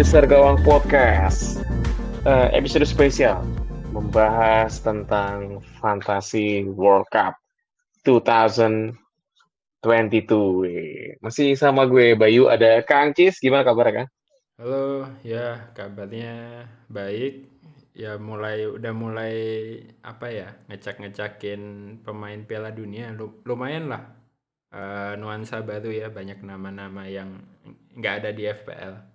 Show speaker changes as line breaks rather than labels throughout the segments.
Besar Gawang Podcast. Uh, episode spesial membahas tentang fantasi World Cup 2022. Masih sama gue Bayu, ada Kang Cis, gimana kabarnya Kang?
Halo, ya kabarnya baik. Ya mulai udah mulai apa ya ngecek-ngecekin pemain Piala Dunia. Lumayan lah uh, nuansa baru ya banyak nama-nama yang nggak ada di FPL.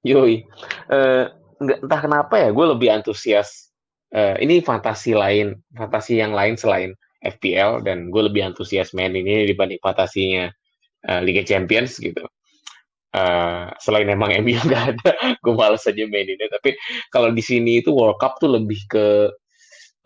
Yoi, uh, entah kenapa ya, gue lebih antusias. Uh, ini fantasi lain, fantasi yang lain selain FPL dan gue lebih antusias main ini dibanding fantasinya uh, Liga Champions gitu. Uh, selain emang MU nggak ada, gue males aja main ini. Tapi kalau di sini itu World Cup tuh lebih ke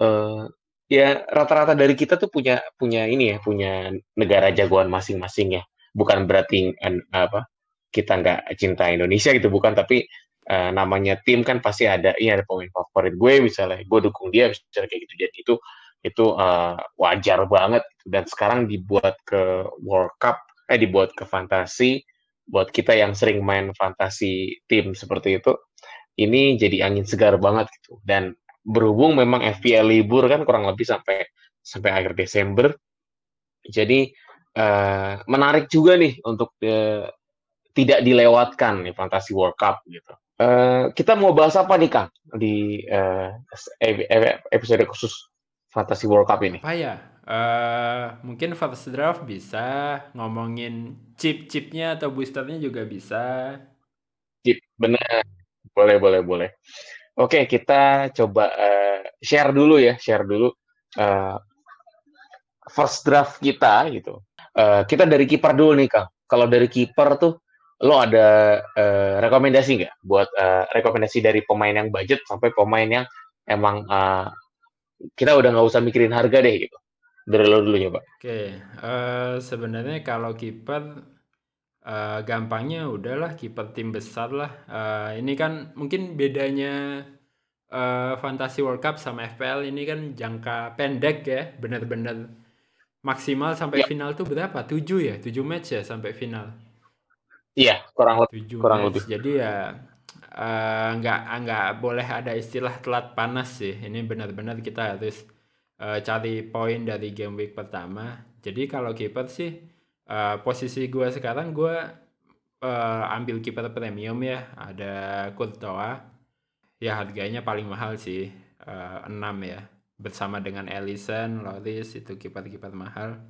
uh, ya rata-rata dari kita tuh punya punya ini ya, punya negara jagoan masing-masing ya bukan berarti apa kita nggak cinta Indonesia gitu bukan tapi uh, namanya tim kan pasti ada ini ada pemain favorit gue misalnya gue dukung dia misalnya kayak gitu. Jadi itu itu uh, wajar banget. Dan sekarang dibuat ke World Cup eh dibuat ke fantasi buat kita yang sering main fantasi tim seperti itu ini jadi angin segar banget gitu. Dan berhubung memang FPL libur kan kurang lebih sampai sampai akhir Desember jadi uh, menarik juga nih untuk uh, tidak dilewatkan nih fantasi World Cup gitu. Uh, kita mau bahas apa nih Kang di uh, episode khusus fantasi World Cup ini?
Apa ya? Uh, mungkin first draft bisa ngomongin chip-chipnya atau boosternya juga bisa.
Chip, benar. Boleh, boleh, boleh. Oke, kita coba uh, share dulu ya, share dulu uh, first draft kita gitu. Uh, kita dari kiper dulu nih Kang. Kalau dari kiper tuh lo ada uh, rekomendasi nggak buat uh, rekomendasi dari pemain yang budget sampai pemain yang emang uh, kita udah nggak usah mikirin harga deh gitu. Dari lo dulu coba.
Oke, okay. uh, sebenarnya kalau kiper uh, gampangnya udahlah kiper tim besar lah. Uh, ini kan mungkin bedanya uh, Fantasy World Cup sama FPL ini kan jangka pendek ya, benar-benar maksimal sampai ya. final tuh berapa? Tujuh ya? Tujuh match ya sampai final?
Iya, kurang lebih.
Tujuh
kurang
match. lebih. Jadi ya uh, nggak nggak boleh ada istilah telat panas sih. Ini benar-benar kita harus uh, cari poin dari game week pertama. Jadi kalau keeper sih uh, posisi gue sekarang gue uh, ambil keeper premium ya. Ada Courtois. Ya harganya paling mahal sih. Uh, 6 ya bersama dengan Ellison, Loris itu kiper-kiper mahal.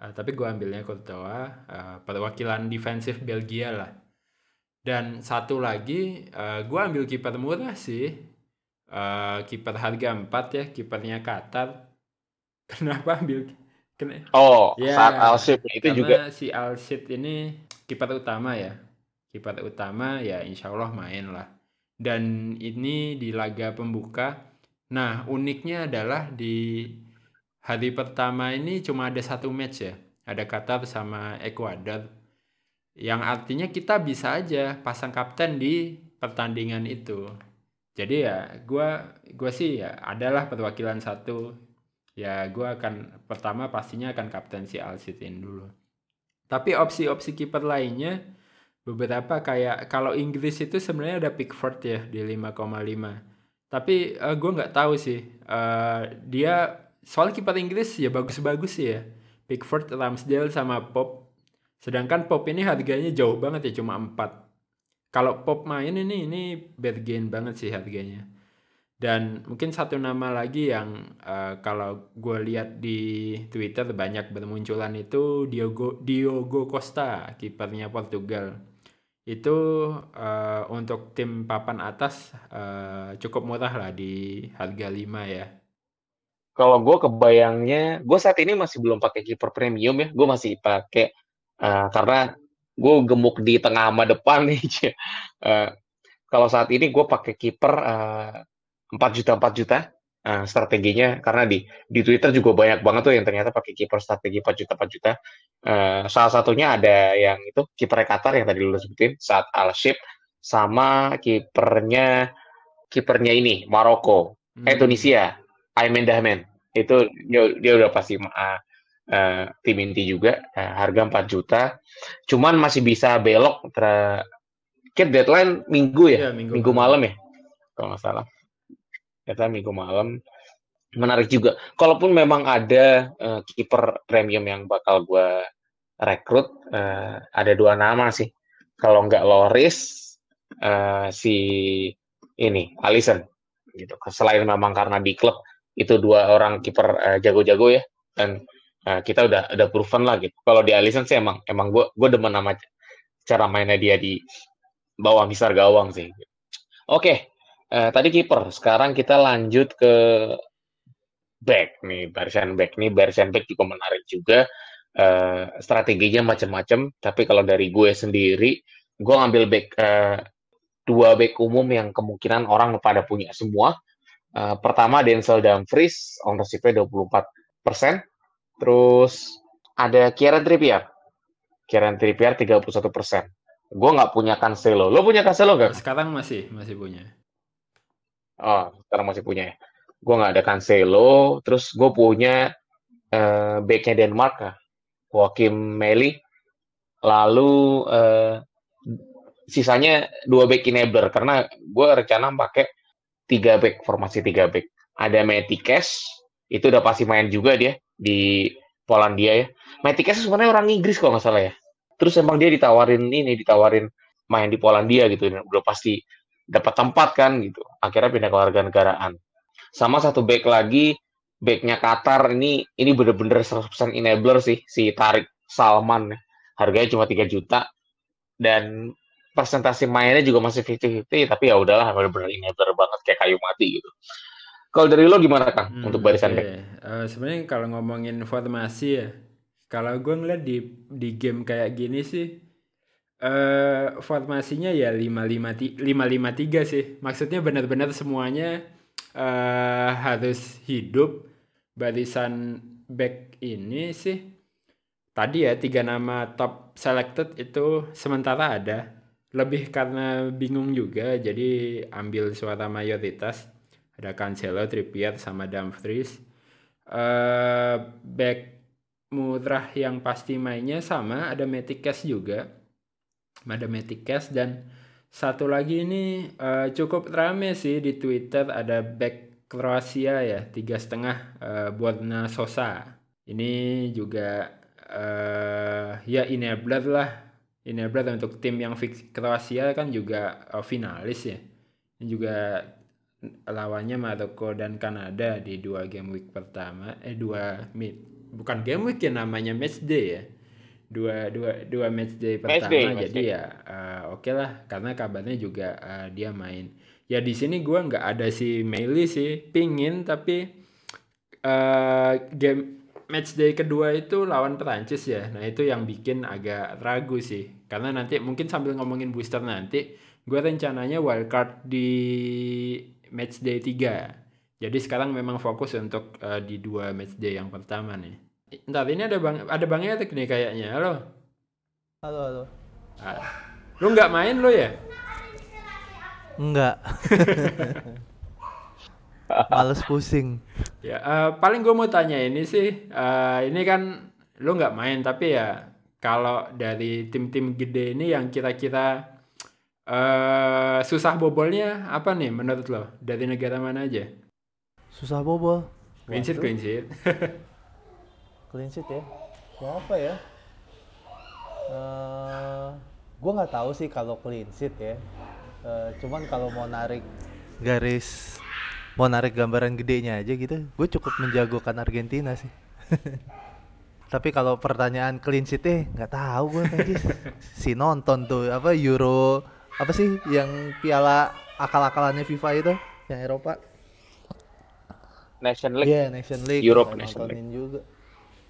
Uh, tapi gue ambilnya Courtois, uh, perwakilan defensif Belgia lah. Dan satu lagi, uh, gue ambil kiper murah sih. Uh, kiper harga 4 ya, kipernya Qatar. Kenapa ambil?
Kena, oh, ya, saat itu juga.
si Alshit ini kiper utama ya. Kiper utama ya insya Allah main lah. Dan ini di laga pembuka Nah, uniknya adalah di hari pertama ini cuma ada satu match ya. Ada Qatar sama Ekuador. Yang artinya kita bisa aja pasang kapten di pertandingan itu. Jadi ya gue gua sih ya adalah perwakilan satu. Ya gue akan pertama pastinya akan kapten si Al dulu. Tapi opsi-opsi kiper lainnya beberapa kayak kalau Inggris itu sebenarnya ada Pickford ya di 5,5 tapi uh, eh, gue nggak tahu sih. Uh, dia soal kiper Inggris ya bagus-bagus ya. Pickford, Ramsdale sama Pop. Sedangkan Pop ini harganya jauh banget ya cuma 4. Kalau Pop main ini ini bargain banget sih harganya. Dan mungkin satu nama lagi yang uh, kalau gue lihat di Twitter banyak bermunculan itu Diogo Diogo Costa, kipernya Portugal itu uh, untuk tim papan atas uh, cukup murah lah di harga 5 ya.
Kalau gue kebayangnya, gue saat ini masih belum pakai kiper premium ya, gue masih pakai uh, karena gue gemuk di tengah sama depan nih. uh, kalau saat ini gue pakai kiper empat uh, juta empat juta uh, strateginya karena di di Twitter juga banyak banget tuh yang ternyata pakai kiper strategi 4 juta 4 juta. Uh, salah satunya ada yang itu kiper Qatar yang tadi lu sebutin saat Al Ship sama kipernya kipernya ini Maroko, hmm. eh Tunisia, Dahmen. Itu dia, dia udah pasti uh, uh, tim inti juga uh, harga 4 juta. Cuman masih bisa belok tra Kit deadline minggu ya, ya minggu, minggu malam. malam ya kalau nggak salah. Kita minggu malam. Menarik juga. Kalaupun memang ada uh, kiper premium yang bakal gue rekrut uh, ada dua nama sih. Kalau nggak Loris uh, si ini Alisson gitu. Selain memang karena di klub itu dua orang kiper uh, jago-jago ya dan uh, kita udah udah proven lah gitu. Kalau di Alisson sih emang emang gue gue demen sama cara mainnya dia di bawah misar gawang sih. Oke, okay. uh, tadi kiper. Sekarang kita lanjut ke back nih, barisan back nih, barisan back juga menarik juga. Uh, strateginya macam-macam. Tapi kalau dari gue sendiri, gue ngambil back uh, dua back umum yang kemungkinan orang pada punya semua. Uh, pertama Denzel Dumfries, ownership-nya 24 persen. Terus ada Kieran Trippier. Kieran Trippier 31 persen. Gue nggak punya Cancelo. Lo punya Cancelo nggak?
Sekarang masih, masih punya.
Oh, sekarang masih punya ya. Gue nggak ada Cancelo. Terus gue punya uh, backnya Denmark, ya. Joachim Meli. Lalu uh, sisanya dua back enabler karena gue rencana pakai tiga back formasi tiga back. Ada Cash itu udah pasti main juga dia di Polandia ya. Cash sebenarnya orang Inggris kok nggak salah ya. Terus emang dia ditawarin ini ditawarin main di Polandia gitu udah pasti dapat tempat kan gitu. Akhirnya pindah ke warga negaraan. Sama satu back lagi backnya Qatar ini ini bener-bener 100% enabler sih si Tarik Salman. Harganya cuma 3 juta. Dan presentasi mainnya juga masih 50-50 tapi ya udahlah benar-benar enabler banget kayak kayu mati gitu. Kalau dari lo gimana Kang hmm, untuk barisan okay.
Uh, sebenarnya kalau ngomongin formasi ya, kalau gue ngeliat di di game kayak gini sih uh, formasinya ya 553 553 sih. Maksudnya benar-benar semuanya uh, harus hidup barisan back ini sih tadi ya tiga nama top selected itu sementara ada lebih karena bingung juga jadi ambil suara mayoritas. Ada Cancelo, Trippier sama Dumfries. Uh, back murah yang pasti mainnya sama ada Metikes juga. Ada Metikes dan satu lagi ini uh, cukup rame sih di Twitter ada back Kroasia ya tiga setengah uh, Borna Sosa ini juga uh, ya enabler lah ini berat untuk tim yang fix Kroasia kan juga uh, finalis ya. Dan juga lawannya Maroko dan Kanada di dua game week pertama eh dua mid bukan game week ya namanya match day ya dua dua dua match day pertama match day, jadi match day. ya uh, oke okay lah karena kabarnya juga uh, dia main ya di sini gua nggak ada si Meili sih pingin tapi uh, game match day kedua itu lawan Perancis ya. Nah itu yang bikin agak ragu sih. Karena nanti mungkin sambil ngomongin booster nanti, gue rencananya wildcard di match day 3. Jadi sekarang memang fokus untuk uh, di dua match day yang pertama nih. Ntar ini ada bang ada bang Erik nih kayaknya. Halo.
Halo halo.
Ah. Lu nggak main lo ya?
Enggak. Males pusing.
Ya, uh, paling gue mau tanya ini sih, uh, ini kan lo nggak main tapi ya kalau dari tim-tim gede ini yang kira-kira uh, susah bobolnya apa nih menurut lo? Dari negara mana aja?
Susah bobol.
Clean sheet, clean sheet.
clean sheet ya. Siapa ya? Uh, gue nggak tahu sih kalau clean sheet ya. Uh, cuman kalau mau narik garis mau narik gambaran gedenya aja gitu. Gue cukup menjagokan Argentina sih. Tapi kalau pertanyaan clean sheet eh nggak tahu gue najis si nonton tuh apa Euro apa sih yang piala akal-akalannya FIFA itu yang Eropa?
Nation League.
Yeah, Nation League
Europe
gak Nation nontonin League. juga.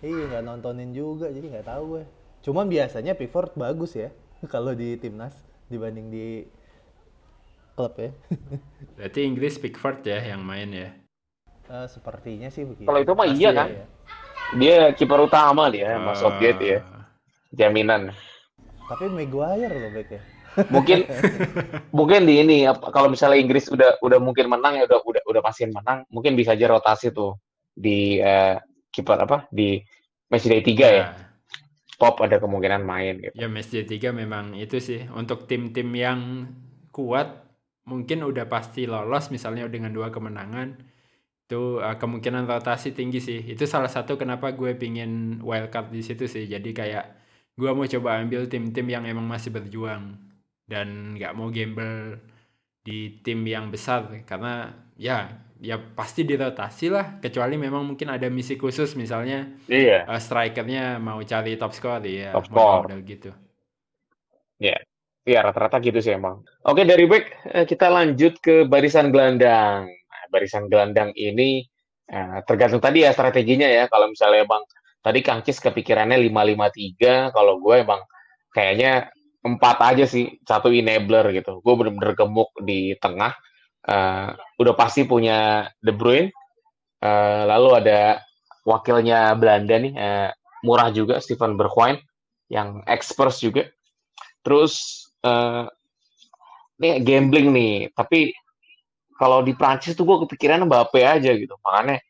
Iya nggak nontonin juga jadi nggak tahu gue cuman biasanya Pickford bagus ya kalau di timnas dibanding di klub ya.
Berarti Inggris Pickford ya yang main ya?
Uh, sepertinya sih begitu.
Kalau itu mah iya kan? Ya. Dia kiper utama dia, uh... Mas Southgate ya. Jaminan.
Tapi Maguire loh back ya.
mungkin mungkin di ini kalau misalnya Inggris udah udah mungkin menang ya udah udah udah pasti menang mungkin bisa aja rotasi tuh di uh, kiper apa di match day 3 ya. ya. Pop ada kemungkinan main gitu.
Ya match day 3 memang itu sih untuk tim-tim yang kuat mungkin udah pasti lolos misalnya dengan dua kemenangan itu uh, kemungkinan rotasi tinggi sih. Itu salah satu kenapa gue pingin wildcard di situ sih. Jadi kayak gue mau coba ambil tim-tim yang emang masih berjuang dan nggak mau gamble di tim yang besar. Karena ya ya pasti dirotasi lah. Kecuali memang mungkin ada misi khusus misalnya
iya.
uh, strikernya mau cari top score ya
top score.
gitu.
Ya yeah. Iya rata-rata gitu sih emang. Oke dari back eh, kita lanjut ke barisan gelandang. Nah, barisan gelandang ini eh, tergantung tadi ya strateginya ya. Kalau misalnya emang tadi Kang Cis kepikirannya 553, kalau gue emang kayaknya empat aja sih, satu enabler gitu. Gue bener-bener gemuk di tengah. Uh, udah pasti punya De Bruyne. Uh, lalu ada wakilnya Belanda nih, uh, murah juga Steven Bergwijn yang expert juga. Terus uh, gambling nih, tapi kalau di Prancis tuh gue kepikiran Mbappe aja gitu. Makanya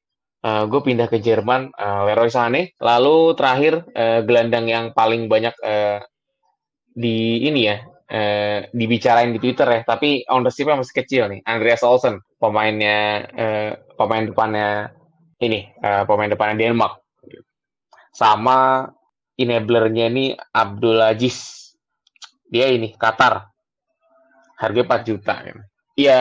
uh, gue pindah ke Jerman, uh, Leroy Sané. Lalu terakhir uh, gelandang yang paling banyak uh, di ini ya, uh, dibicarain di Twitter ya. Tapi ownership masih kecil nih. Andreas Olsen, pemainnya uh, pemain depannya ini, uh, pemain depannya Denmark. Sama enablernya ini Abdul Aziz dia ini Qatar. Harga 4 juta. Ya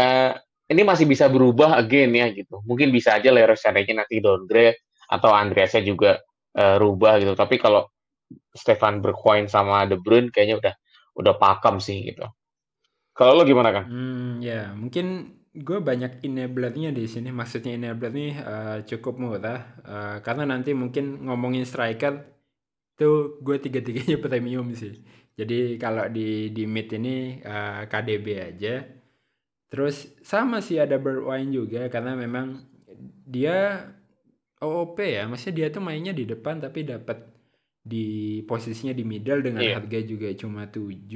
ini masih bisa berubah again ya gitu. Mungkin bisa aja Leroy Sané nanti downgrade atau Andreasnya juga uh, rubah gitu. Tapi kalau Stefan Bergwijn sama De Bruyne kayaknya udah udah pakam sih gitu. Kalau lo gimana kan?
Hmm, ya mungkin gue banyak enablernya di sini. Maksudnya enabler nih uh, cukup murah uh, karena nanti mungkin ngomongin striker tuh gue tiga tiganya premium sih jadi kalau di di mid ini uh, eh, KDB aja. Terus sama sih ada Birdwine juga karena memang dia OOP ya, maksudnya dia tuh mainnya di depan tapi dapat di posisinya di middle dengan yeah. harga juga cuma 7.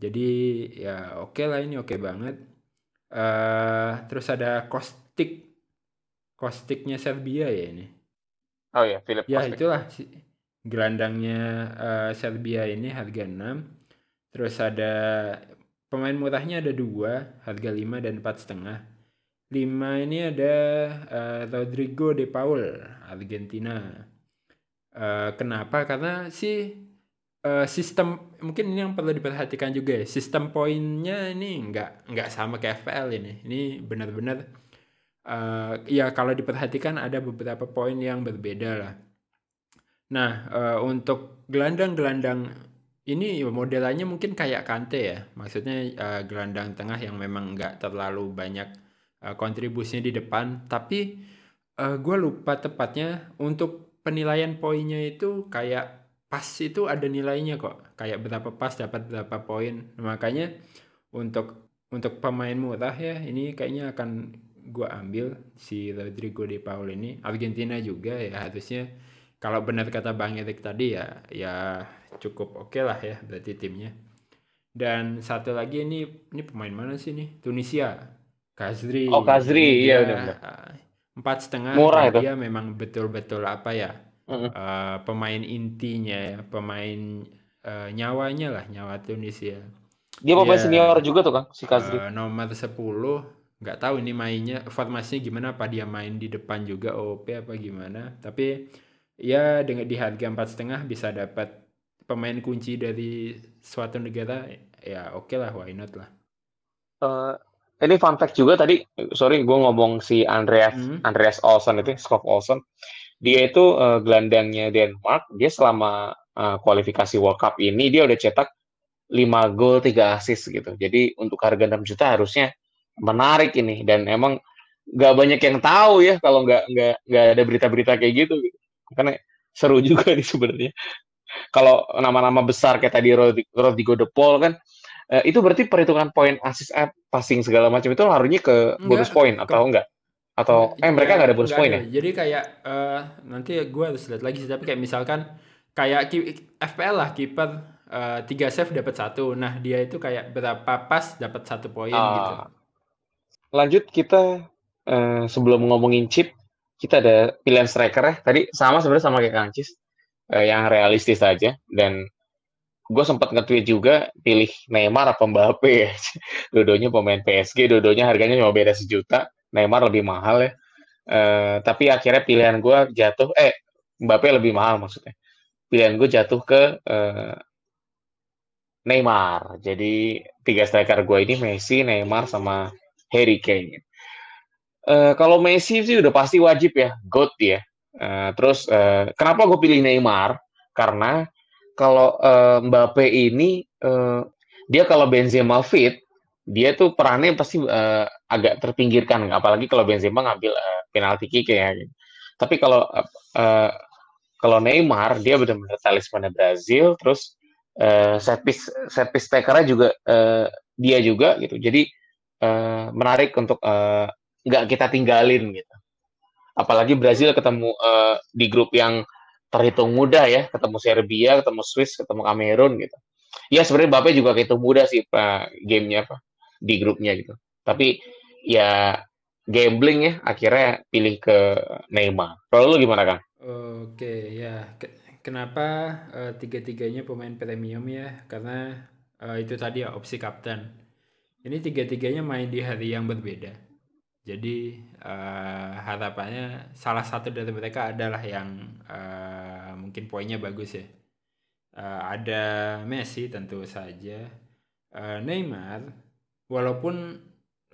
Jadi ya oke okay lah ini oke okay banget. Uh, terus ada Kostik. Kostiknya Serbia ya ini.
Oh ya, Philip
Ya Kostik. itulah gelandangnya uh, Serbia ini harga 6 terus ada pemain murahnya ada dua harga 5 dan empat setengah. 5 ini ada uh, Rodrigo de Paul Argentina. Uh, kenapa? Karena si uh, sistem mungkin ini yang perlu diperhatikan juga ya sistem poinnya ini nggak nggak sama kayak FPL ini. Ini benar-benar uh, ya kalau diperhatikan ada beberapa poin yang berbeda lah Nah, uh, untuk gelandang-gelandang ini modelannya mungkin kayak Kante ya. Maksudnya uh, gelandang tengah yang memang nggak terlalu banyak uh, kontribusinya di depan. Tapi uh, gue lupa tepatnya untuk penilaian poinnya itu kayak pas itu ada nilainya kok. Kayak berapa pas dapat berapa poin. Makanya untuk untuk pemain murah ya ini kayaknya akan gue ambil si Rodrigo de Paul ini. Argentina juga ya harusnya kalau benar kata Bang Erik tadi ya ya cukup oke okay lah ya berarti timnya. Dan satu lagi ini ini pemain mana sih nih? Tunisia. Kazri.
Oh Kazri iya udah.
Empat setengah. Murah itu. Dia memang betul-betul apa ya? Uh -uh. Uh, pemain intinya ya, pemain uh, nyawanya lah nyawa Tunisia.
Dia pemain ya, senior juga tuh kan si Kazri.
Uh, nomor 10 nggak tahu ini mainnya formasinya gimana apa dia main di depan juga OP apa gimana tapi ya dengan di harga empat setengah bisa dapat pemain kunci dari suatu negara ya oke okay lah why not lah.
Uh, ini fun fact juga tadi sorry gue ngomong si Andreas hmm. Andreas Olsen itu Skop Olsen. Dia itu uh, gelandangnya Denmark dia selama uh, kualifikasi World Cup ini dia udah cetak 5 gol 3 assist gitu. Jadi untuk harga 6 juta harusnya menarik ini. Dan emang nggak banyak yang tahu ya kalau nggak nggak nggak ada berita-berita kayak gitu, gitu karena seru juga nih sebenarnya. Kalau nama-nama besar kayak tadi Rodrigo De Paul kan eh, itu berarti perhitungan poin assist eh, passing segala macam itu harusnya ke bonus poin atau enggak? Atau eh mereka nggak ada bonus poin ya?
Jadi kayak uh, nanti gue harus lihat lagi tapi kayak misalkan kayak FPL lah kiper uh, tiga save dapat satu. Nah dia itu kayak berapa pas dapat satu poin uh, gitu.
Lanjut kita uh, sebelum ngomongin chip kita ada pilihan striker ya. Tadi sama sebenarnya sama kayak Kancis, uh, yang realistis aja dan gue sempat nge-tweet juga pilih Neymar apa Mbappe ya. Dodonya pemain PSG, dodonya harganya cuma beda sejuta. Neymar lebih mahal ya. Uh, tapi akhirnya pilihan gue jatuh, eh Mbappe lebih mahal maksudnya. Pilihan gue jatuh ke uh, Neymar. Jadi tiga striker gue ini Messi, Neymar, sama Harry Kane. Uh, kalau Messi sih udah pasti wajib ya, GOAT ya. Uh, terus uh, kenapa gue pilih Neymar? Karena kalau uh, Mbappe ini uh, dia kalau Benzema fit, dia tuh perannya pasti uh, agak terpinggirkan, apalagi kalau Benzema ngambil uh, penalti kick ya. Tapi kalau uh, kalau Neymar dia benar-benar talisman Brazil, terus uh, set piece set piece juga uh, dia juga gitu. Jadi uh, menarik untuk nggak kita tinggalin gitu. Apalagi Brazil ketemu uh, di grup yang terhitung mudah ya, ketemu Serbia, ketemu Swiss, ketemu Kamerun gitu. Ya sebenarnya Mbappe juga kehitung mudah sih pak gamenya apa di grupnya gitu. Tapi ya gambling ya akhirnya pilih ke Neymar. Kalau lu gimana kan?
Oke ya, kenapa uh, tiga-tiganya pemain premium ya? Karena uh, itu tadi ya opsi kapten. Ini tiga-tiganya main di hari yang berbeda. Jadi uh, harapannya salah satu dari mereka adalah yang uh, mungkin poinnya bagus ya. Uh, ada Messi tentu saja, uh, Neymar, walaupun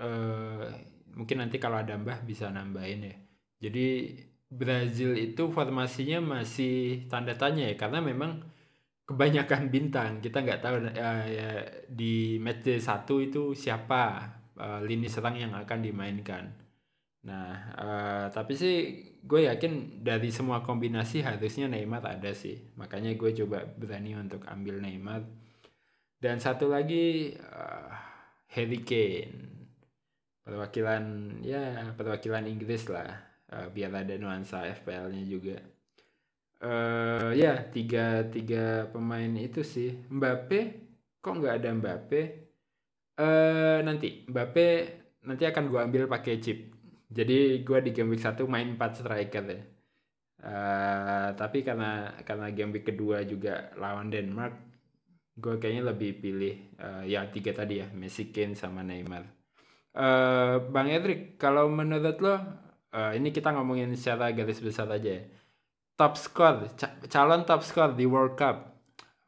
uh, mungkin nanti kalau ada Mbah bisa nambahin ya. Jadi Brazil itu formasinya masih tanda tanya ya karena memang kebanyakan bintang kita nggak tahu uh, ya, di match satu itu siapa uh, lini serang yang akan dimainkan. Nah, uh, tapi sih gue yakin dari semua kombinasi harusnya Neymar ada sih. Makanya gue coba berani untuk ambil Neymar. Dan satu lagi uh, Harry Kane. Perwakilan ya perwakilan Inggris lah. Uh, biar ada nuansa FPL-nya juga. Uh, ya tiga tiga pemain itu sih. Mbappe kok nggak ada Mbappe? Uh, nanti Mbappe nanti akan gue ambil pakai chip. Jadi gue di game week 1 main 4 striker ya. Uh, tapi karena karena game week kedua juga lawan Denmark, gue kayaknya lebih pilih uh, ya tiga tadi ya, Messi, Kane sama Neymar. Uh, Bang Edric, kalau menurut lo, uh, ini kita ngomongin secara garis besar aja ya. Top score, ca calon top score di World Cup.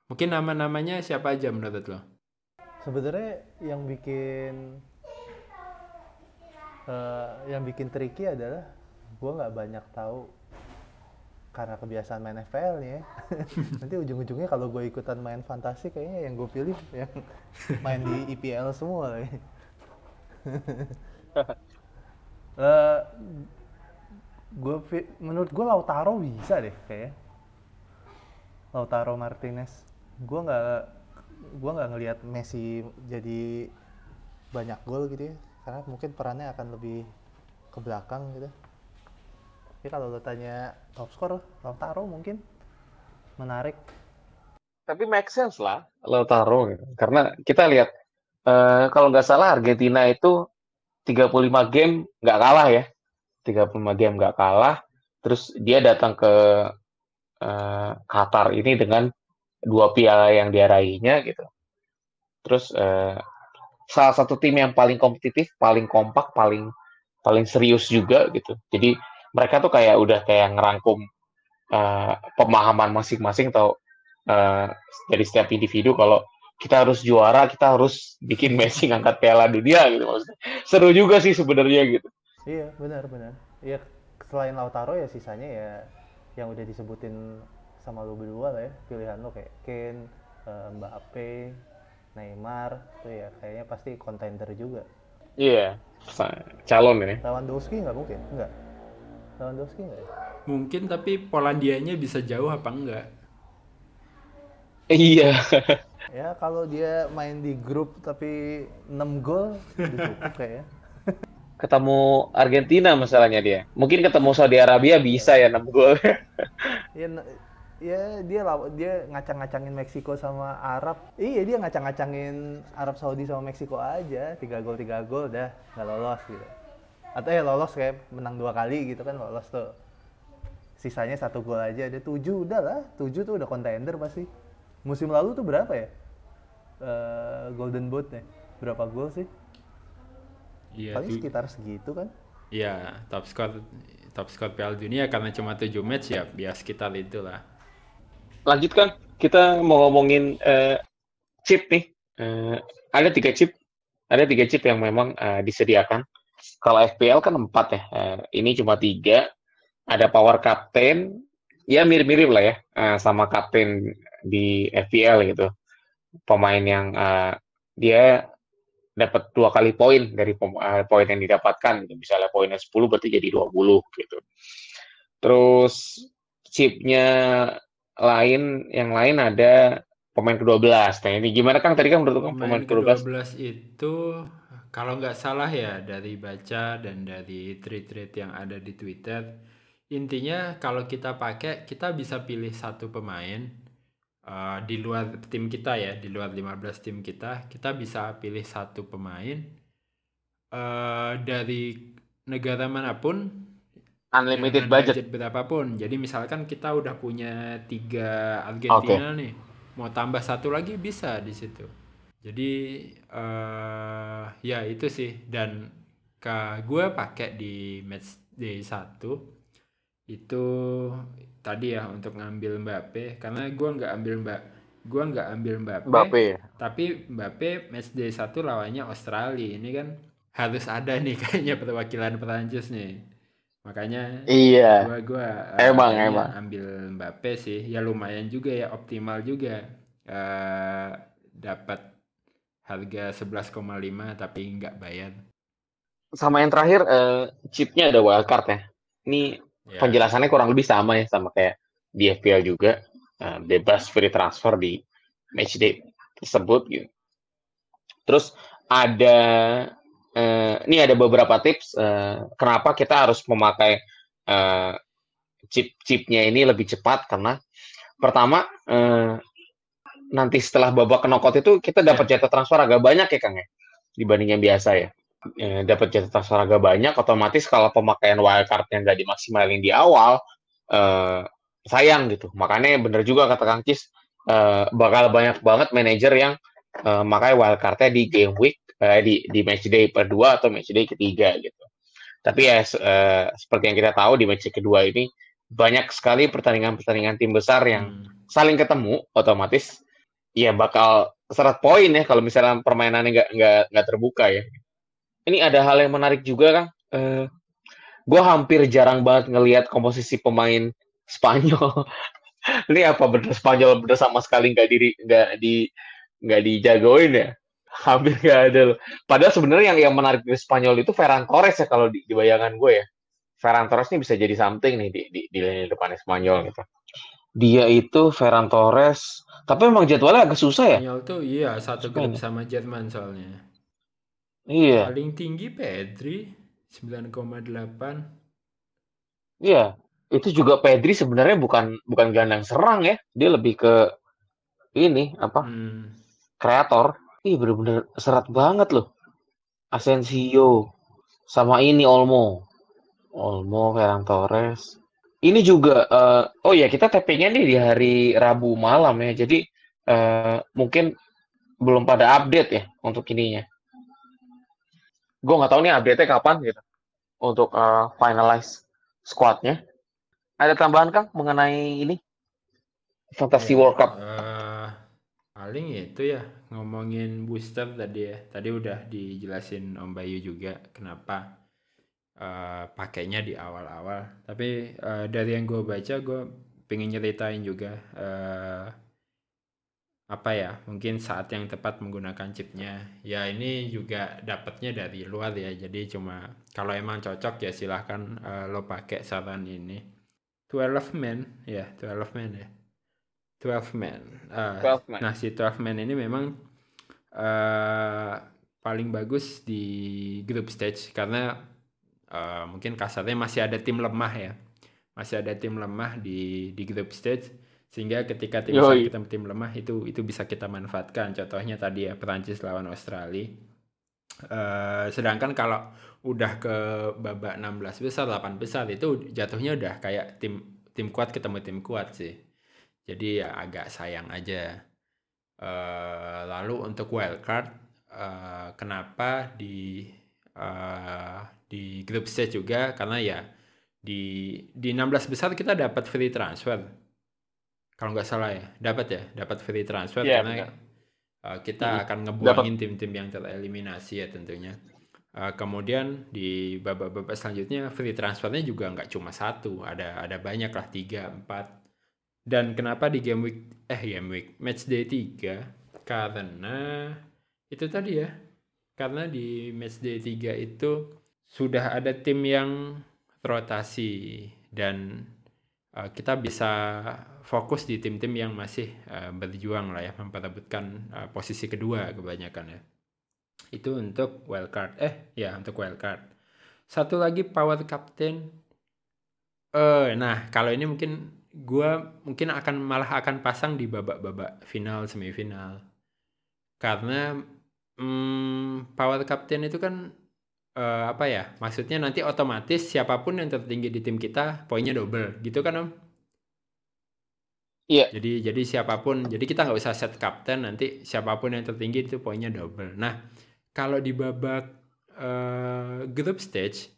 Mungkin nama-namanya siapa aja menurut lo?
Sebenarnya yang bikin uh, yang bikin tricky adalah gue nggak banyak tahu karena kebiasaan main FPL nih ya. nanti ujung-ujungnya kalau gue ikutan main fantasi kayaknya yang gue pilih yang main di IPL semua ya. uh, gue menurut gue Lautaro bisa deh kayak Lautaro Martinez gue nggak gue nggak ngelihat Messi jadi banyak gol gitu ya. Karena mungkin perannya akan lebih ke belakang gitu. Tapi kalau lo tanya top score Lautaro mungkin menarik.
Tapi make sense lah Lautaro gitu. karena kita lihat uh, kalau nggak salah Argentina itu 35 game nggak kalah ya. 35 game nggak kalah. Terus dia datang ke uh, Qatar ini dengan dua piala yang dia raihnya gitu. Terus uh, salah satu tim yang paling kompetitif, paling kompak, paling paling serius juga gitu. Jadi mereka tuh kayak udah kayak ngerangkum uh, pemahaman masing-masing atau uh, dari setiap individu kalau kita harus juara, kita harus bikin Messi ngangkat piala dunia gitu maksudnya. Seru juga sih sebenarnya gitu.
Iya, benar benar. Iya, selain Lautaro ya sisanya ya yang udah disebutin sama lu berdua lah ya pilihan lu kayak Kane, uh, Mbappe, Neymar tuh ya kayaknya pasti kontender juga.
Iya, yeah, calon ini.
Lewandowski nggak mungkin, nggak. Lewandowski nggak ya?
Mungkin tapi Polandianya bisa jauh apa enggak?
Iya.
ya kalau dia main di grup tapi 6 gol cukup kayaknya.
ketemu Argentina masalahnya dia. Mungkin ketemu Saudi Arabia bisa ya 6 gol.
ya ya dia dia ngacang-ngacangin Meksiko sama Arab. Iya dia ngacang-ngacangin Arab Saudi sama Meksiko aja. Tiga gol tiga gol dah. Nggak lolos gitu. Atau ya lolos kayak menang dua kali gitu kan lolos tuh. Sisanya satu gol aja. Ada tujuh udah lah. Tujuh tuh udah kontender pasti. Musim lalu tuh berapa ya? Eh, Golden Boot nya berapa gol sih?
Iya,
paling sekitar segitu kan?
Iya, top skor top skor Piala Dunia karena cuma 7 match ya, ya sekitar itulah.
Lanjutkan, kita mau ngomongin eh, chip nih. Eh, ada tiga chip, ada tiga chip yang memang eh, disediakan. Kalau FPL kan empat ya, Eh, ini cuma tiga. Ada Power Captain, ya mirip-mirip lah ya, eh, sama Captain di FPL gitu. Pemain yang eh, dia dapat dua kali poin dari eh, poin yang didapatkan. gitu. Misalnya poinnya 10 berarti jadi 20 gitu. Terus chipnya lain, yang lain ada pemain ke-12. Nah, ini gimana Kang? Tadi kan menurut Kang
Pemain
pemain ke-12
ke-12 itu kalau nggak salah ya dari baca dan dari tweet-tweet yang ada di Twitter, intinya kalau kita pakai kita bisa pilih satu pemain eh, di luar tim kita ya, di luar 15 tim kita, kita bisa pilih satu pemain eh, dari negara mana pun
unlimited
dengan
budget.
berapapun. Jadi misalkan kita udah punya tiga Argentina nih, mau tambah satu lagi bisa di situ. Jadi eh ya itu sih dan ke gue pakai di match day 1 itu tadi ya untuk ngambil Mbappe karena gue nggak ambil mbak gue nggak ambil Mbappe,
Mbappe
tapi Mbappe match day 1 lawannya Australia ini kan harus ada nih kayaknya perwakilan Perancis nih makanya
Iya.
gua gua eh,
Emang,
kayaknya
emang.
ambil Mbappe sih ya lumayan juga ya optimal juga eh dapat harga 11,5 tapi nggak bayar
Sama yang terakhir eh, chipnya ada wildcard ya. Ini
ya
penjelasannya kurang lebih sama ya sama kayak di FPL juga. Eh, bebas free transfer di matchday tersebut gitu. Terus ada eh, ini ada beberapa tips eh, kenapa kita harus memakai eh, chip-chipnya ini lebih cepat karena pertama eh, nanti setelah babak knockout itu kita dapat jatah transfer agak banyak ya Kang ya dibanding yang biasa ya. Dapat jatah transfer agak banyak otomatis kalau pemakaian wildcardnya nggak dimaksimalin di awal eh, sayang gitu. Makanya bener juga kata Kang Cis eh, bakal banyak banget manajer yang eh, makai wildcardnya di game week eh, di di match day kedua atau match day ketiga gitu. Tapi ya eh, seperti yang kita tahu di match day kedua ini banyak sekali pertandingan-pertandingan tim besar yang
Hmm.
saling ketemu otomatis ya bakal seret poin ya kalau misalnya permainannya nggak nggak nggak terbuka ya. Ini ada hal yang menarik juga Kang. Eh, gue hampir jarang banget ngelihat komposisi pemain Spanyol. Ini apa bener Spanyol bener sama sekali nggak diri nggak di nggak dijagoin ya? Hampir nggak ada loh. Padahal sebenarnya yang yang menarik dari Spanyol itu Ferran Torres ya kalau di, di bayangan gue ya. Ferran Torres ini bisa jadi something nih di di, di lini depannya Spanyol gitu. Dia itu Ferran Torres, tapi memang jadwalnya agak susah ya.
Spanyol tuh iya satu grup
Spanyol.
sama Jerman soalnya
Iya,
paling tinggi Pedri 9,8
iya. Itu juga Pedri sebenarnya bukan bukan gelandang serang ya. Dia lebih ke ini apa?
hmm.
kreator. Ih bener-bener serat banget loh. Asensio sama ini Olmo. Olmo, Ferran Torres. Ini juga eh, oh ya kita tappingnya nih di hari Rabu malam ya. Jadi eh, mungkin belum pada update ya untuk ininya. Gue nggak tahu nih update-nya kapan gitu untuk eh, finalize squadnya. Ada tambahan Kang mengenai ini Fantasy
Ya,
World Cup?
eh, paling itu ya ngomongin booster tadi ya. Tadi udah dijelasin Om Bayu juga kenapa eh, pakainya di awal-awal. Tapi eh, dari yang gue baca, gue pengen nyeritain juga eh, apa ya? Mungkin saat yang tepat menggunakan chipnya. Ya ini juga dapatnya dari luar ya. Jadi cuma kalau emang cocok ya silahkan eh, lo pakai saran ini. 12 man ya, 12 man ya. 12 man. Eh,
12 man.
Nah, si 12 man ini memang eh paling bagus di group stage karena eh, mungkin kasarnya masih ada tim lemah ya. Masih ada tim lemah di di group stage sehingga ketika tim
Yoi.
ketemu tim lemah itu itu bisa kita manfaatkan. Contohnya tadi ya Perancis lawan Australia. Eh, sedangkan kalau udah ke babak 16 besar, 8 besar itu jatuhnya udah kayak tim tim kuat ketemu tim kuat sih. Jadi ya agak sayang aja. Eh, lalu untuk wildcard, eh, kenapa di eh, di grup stage juga karena ya di di 16 besar kita dapat free transfer. Kalau nggak salah ya, dapat ya, dapat free transfer
Iya,
karena
benar.
uh, kita
Hmm,
akan ngebuangin tim-tim yang tereliminasi ya tentunya. Uh, kemudian di babak-babak selanjutnya free transfernya juga nggak cuma satu, ada ada banyak lah tiga, empat. Dan kenapa di game week eh game week match day 3? Karena itu tadi ya. Karena di match day 3 itu sudah ada tim yang rotasi dan uh, kita bisa fokus di tim-tim yang masih uh, berjuang lah ya memperebutkan uh, posisi kedua kebanyakan ya. Itu untuk wildcard. Eh ya untuk wildcard. Satu lagi power captain. Eh nah kalau ini mungkin gua mungkin akan malah akan pasang di babak-babak final semifinal. Karena hmm, power captain itu kan eh, apa ya? Maksudnya nanti otomatis siapa pun yang tertinggi di tim kita poinnya double, gitu kan Om?
Iya.
Jadi jadi siapa pun, jadi kita nggak usah set kapten nanti siapa pun yang tertinggi itu poinnya double. Nah kalau di babak eh, group stage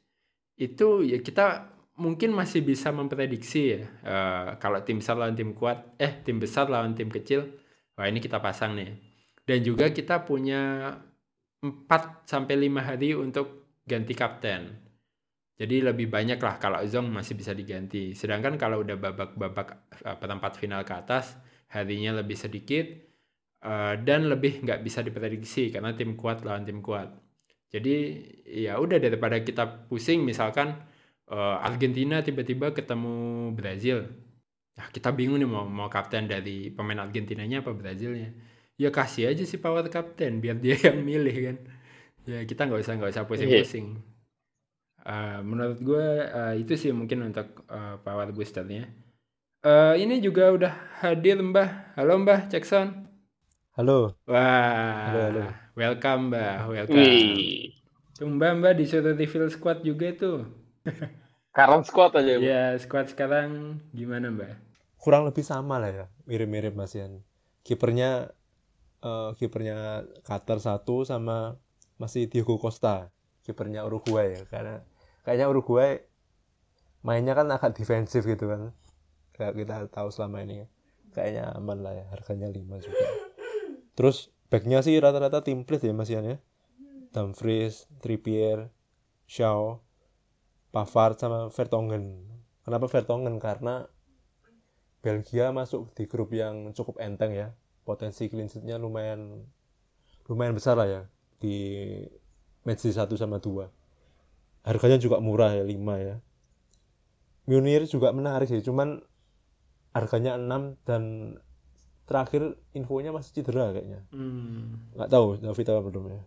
itu ya kita mungkin masih bisa memprediksi ya eh, kalau tim besar lawan tim kuat, eh tim besar lawan tim kecil, wah ini kita pasang nih. Dan juga kita punya 4 sampai 5 hari untuk ganti kapten. Jadi lebih banyak lah kalau Zong masih bisa diganti. Sedangkan kalau udah babak-babak eh, perempat final ke atas, harinya lebih sedikit eh, dan lebih nggak bisa diprediksi karena tim kuat lawan tim kuat. Jadi ya udah daripada kita pusing misalkan eh, Argentina tiba-tiba ketemu Brazil. Nah, kita bingung nih mau mau kapten dari pemain Argentinanya apa Brazilnya. Ya kasih aja si power kapten biar dia yang milih kan. Ya kita nggak usah nggak usah pusing-pusing. Uh, menurut gue uh, itu sih mungkin untuk uh, power boosternya. Uh, ini juga udah hadir Mbah. Halo Mbah Jackson.
Halo.
Wah,
Halo, halo.
welcome Mbah, welcome.
Wih.
Tuh Mbah Mbah disuruh reveal squad juga tuh.
Current squad aja. Bu.
Ya squad sekarang gimana Mbah?
Kurang lebih sama lah ya, mirip-mirip Mas Ian. Kipernya eh, kipernya Qatar satu sama masih Diego Costa, kipernya Uruguay ya. Karena kayaknya Uruguay mainnya kan agak defensif gitu kan. Kayak kita tahu selama ini. Kayaknya aman lah ya, harganya 5 juga. Terus backnya sih rata-rata template ya Mas Ian ya. Dumfries, Trippier, Shaw, Pavard sama Vertonghen. Kenapa Vertonghen? Karena Belgia masuk di grup yang cukup enteng ya. Potensi clean sheet-nya lumayan lumayan besar lah ya di match 1 sama 2. Harganya juga murah ya 5 ya. Munir juga menarik sih, cuman harganya 6 dan terakhir infonya masih cedera kayaknya.
Hmm.
Nggak tahu David apa belum ya.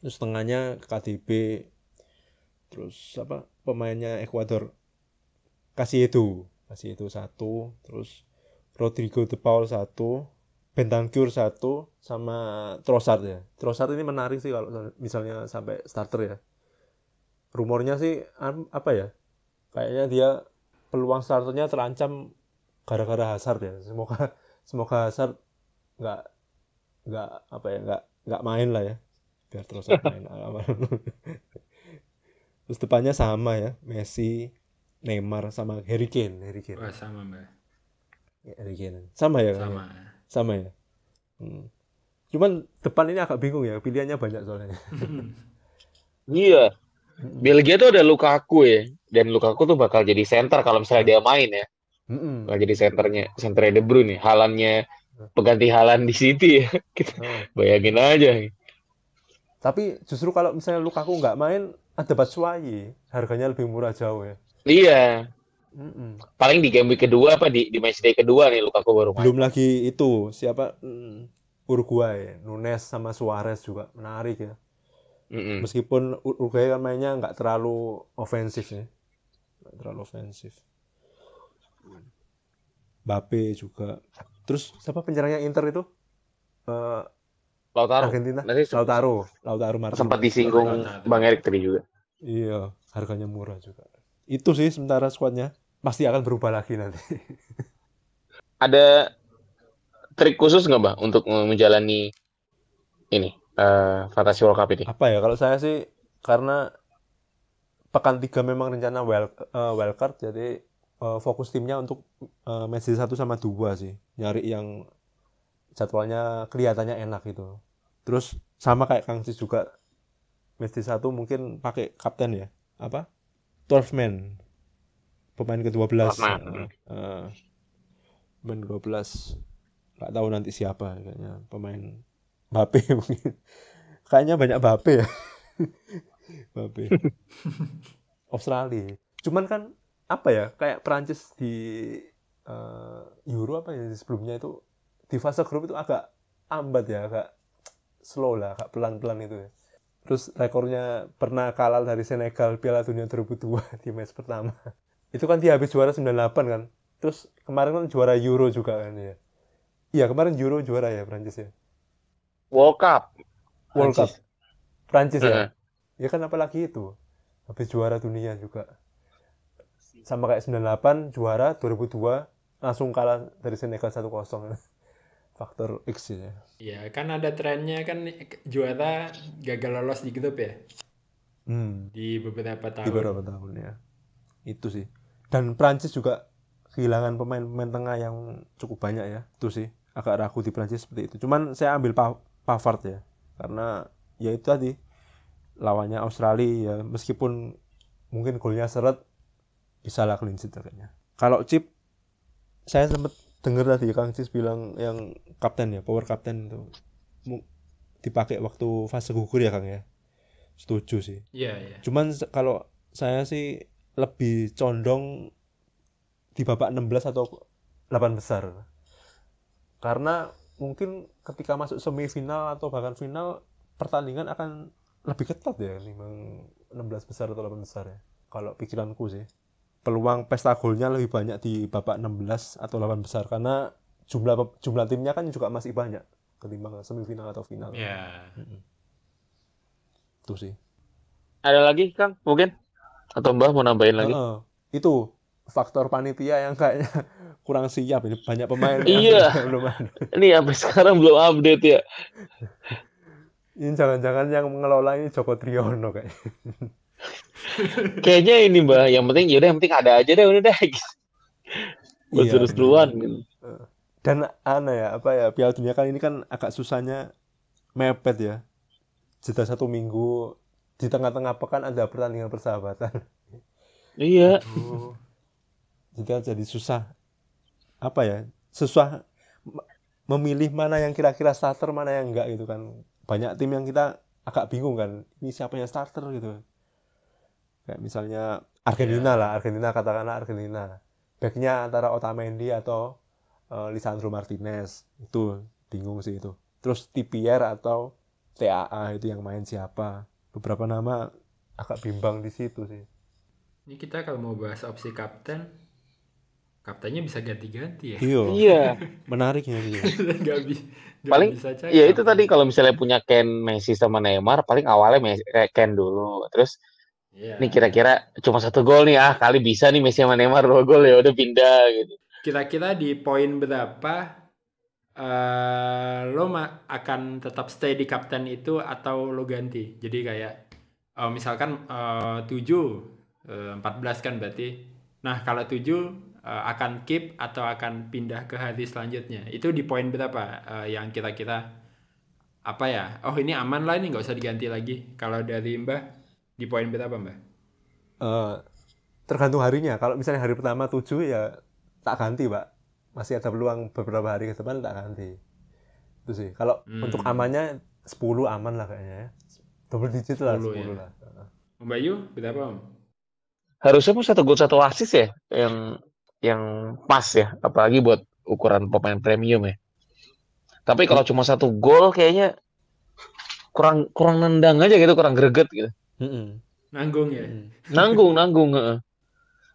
Terus tengahnya KDB terus apa pemainnya Ekuador Casiedo Casiedo satu terus Rodrigo de Paul satu Bentancur satu sama Trossard ya. Trossard ini menarik sih kalau misalnya sampai starter ya. Rumornya sih apa ya kayaknya dia peluang starternya terancam gara-gara Hazard ya. Semoga semoga Hazard nggak nggak apa ya nggak nggak main lah ya. Biar Trossard main terus depannya sama ya Messi Neymar sama Harry Kane Harry Kane
Wah sama Mbah.
Ya, Harry Kane sama ya kayaknya?
Sama.
sama ya Hmm. cuman depan ini agak bingung ya pilihannya banyak soalnya
Iya. Belgia tuh ada Lukaku ya. Dan Lukaku tuh bakal jadi center kalau misalnya dia main ya.
Mm-mm.
Bakal jadi senternya, senternya De Bruyne ya. Halannya pengganti Halan di City ya. Kita
Oh.
bayangin aja.
Tapi justru kalau misalnya Lukaku nggak main ada Batshuayi. Harganya lebih murah jauh ya.
Iya.
Mm-mm.
Paling di game week kedua apa di di match day kedua nih Lukaku baru main.
belum lagi itu siapa? Mm, Uruguay. Nunes sama Suarez juga. Menarik ya.
Mm-mm.
meskipun Ur- Uruguay kan mainnya nggak terlalu ofensif ya. Nggak terlalu ofensif. Mbappe juga. Terus siapa penyerangnya Inter itu? Eh,
Lautaro.
Argentina.
Nanti se-
Lautaro, Lautaro Martinez.
sempat disinggung
Lautaro.
Bang Erik tadi juga.
Iya, harganya murah juga. Itu sih sementara skuadnya pasti akan berubah lagi nanti.
Ada trik khusus nggak Bang untuk menjalani ini eh Fantasy World Cup ini?
Apa ya kalau saya sih karena pekan 3 memang rencana wild, eh, wildcard jadi eh, fokus timnya untuk eh, match 1 sama 2 sih. Nyari yang jadwalnya kelihatannya enak gitu. Terus sama kayak Kang Cis juga match 1 mungkin pakai kapten ya. Apa? 12 man. Pemain ke-12.
12 man.
Eh, pemain ke-12. Nggak tahu nanti siapa kayaknya pemain Mbappe mungkin. Kayaknya banyak Mbappe ya. Mbappe. Australia. Cuman kan apa ya? Kayak Prancis di eh, Euro apa ya sebelumnya itu di fase grup itu agak ambat ya, agak slow lah, agak pelan-pelan itu ya. Terus rekornya pernah kalah dari Senegal Piala Dunia 2002 di match pertama. Itu kan dia habis juara 98 kan. Terus kemarin kan juara Euro juga kan ya. Iya, kemarin Euro juara ya Prancis ya.
World Cup.
World Cup. Prancis ya. Ya kan apalagi itu. Habis juara dunia juga. Sama kayak 98 juara 2002 langsung kalah dari Senegal 1-0. Faktor X ya.
Ya kan ada trennya kan juara gagal lolos di grup ya
Hmm.
di beberapa tahun.
Di beberapa tahun ya. Itu sih. Dan Prancis juga kehilangan pemain-pemain tengah yang cukup banyak ya. Itu sih. Agak ragu di Prancis seperti itu. Cuman saya ambil Pa- Pavard ya. Karena ya itu tadi lawannya Australia ya meskipun mungkin golnya seret bisa lah clean sheet kayaknya. Kalau chip saya sempat dengar tadi Kang Cis bilang yang kapten ya, power kapten itu dipakai waktu fase gugur ya Kang ya. Setuju sih.
Iya, iya.
Cuman kalau saya sih lebih condong di babak 16 atau 8 besar. Karena mungkin ketika masuk semifinal atau bahkan final pertandingan akan lebih ketat ya memang 16 besar atau 8 besar ya. Kalau pikiranku sih. Peluang pesta golnya lebih banyak di babak 16 atau 8 besar karena jumlah jumlah timnya kan juga masih banyak ketimbang semifinal atau final.
Ya.
Itu sih.
Ada lagi Kang mungkin? Atau Mbah mau nambahin lagi?
Heeh. itu faktor panitia yang kayaknya kurang siap ini banyak pemain yang
Iya.
belum ada.
Ini sampai sekarang belum update ya.
Ini jangan-jangan yang mengelola ini Joko Triono kayaknya.
Kayaknya ini Mbah, yang penting yaudah yang penting ada aja deh udah deh. Buat
Iya,
seru-seruan gitu.
Dan aneh ya, apa ya, Piala Dunia kali ini kan agak susahnya mepet ya. Jeda satu minggu, di tengah-tengah pekan ada pertandingan persahabatan.
Iya.
Oh. Jadi kan jadi susah, apa ya, susah memilih mana yang kira-kira starter, mana yang enggak gitu kan. Banyak tim yang kita agak bingung kan, ini siapa yang starter gitu. Kayak misalnya Argentina lah, Argentina katakanlah Argentina. Backnya antara Otamendi atau eh, Lisandro Martinez. Itu bingung sih itu. Terus Trippier atau TAA itu yang main siapa. Beberapa nama agak bimbang di situ sih.
Ini kita kalau mau bahas opsi kapten, kaptennya bisa ganti-ganti ya.
Iya,
Iya.
menariknya gitu.
Nggak bi- nggak
Paling-
bisa cakap.
Ya itu tadi kalau misalnya punya Ken, Messi sama Neymar, paling awalnya Messi, eh, Ken dulu. Terus
Iya.
nih kira-kira cuma satu gol nih ah kali bisa nih Messi sama Neymar dua gol ya udah pindah gitu.
Kira-kira di poin berapa eh lo ma- akan tetap stay di kapten itu atau lo ganti? Jadi kayak eh, misalkan eh, 7 eh, 14 kan berarti. Nah, kalau 7 eh, akan keep atau akan pindah ke hari selanjutnya. Itu di poin berapa eh, yang kira-kira apa ya? Oh, ini aman lah ini nggak usah diganti lagi. Kalau dari Mbah di poin berapa, Mbah?
Eh, tergantung harinya. Kalau misalnya hari pertama 7 ya tak ganti, Pak. Masih ada peluang beberapa hari ke depan tak ganti. Itu sih. Kalau
Hmm.
untuk amannya 10 aman lah kayaknya ya. Double digit lah
10
10
ya.
lah.
Om Bayu berapa, Om?
Harusnya pun satu gol satu assist ya yang yang pas ya, apalagi buat ukuran pemain premium ya. Tapi kalau cuma satu gol kayaknya kurang kurang nendang aja gitu, kurang greget gitu.
Mm-mm.
Nanggung ya?
Mm.
Nanggung, nanggung. heeh.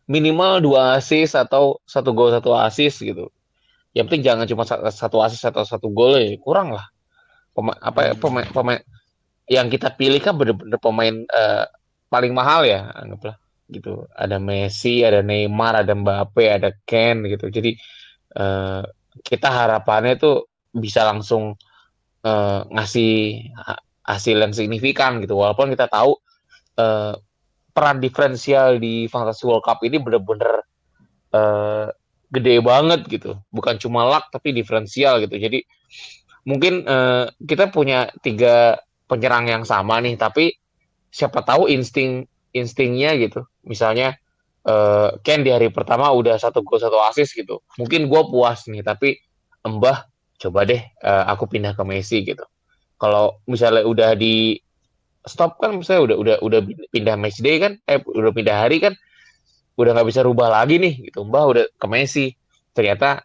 Minimal dua assist atau satu gol satu assist gitu. Yang penting jangan cuma sa- satu assist atau satu gol ya, kurang lah. pemain apa ya, pemain pemain yang kita pilih kan bener-bener pemain uh, paling mahal ya anggaplah gitu ada Messi ada Neymar ada Mbappe ada Ken gitu jadi uh, kita harapannya tuh bisa langsung uh, ngasih hasil yang signifikan gitu walaupun kita tahu uh, peran diferensial di Fantasy World Cup ini bener-bener uh, gede banget gitu. Bukan cuma luck tapi diferensial gitu. Jadi mungkin uh, kita punya tiga penyerang yang sama nih tapi siapa tahu insting instingnya gitu. Misalnya uh, Ken di hari pertama udah satu gol satu assist gitu. Mungkin gue puas nih tapi Mbah coba deh uh, aku pindah ke Messi gitu. Kalau misalnya udah di stop kan misalnya udah udah udah pindah match day kan eh udah pindah hari kan udah nggak bisa rubah lagi nih gitu Mbah udah ke Messi ternyata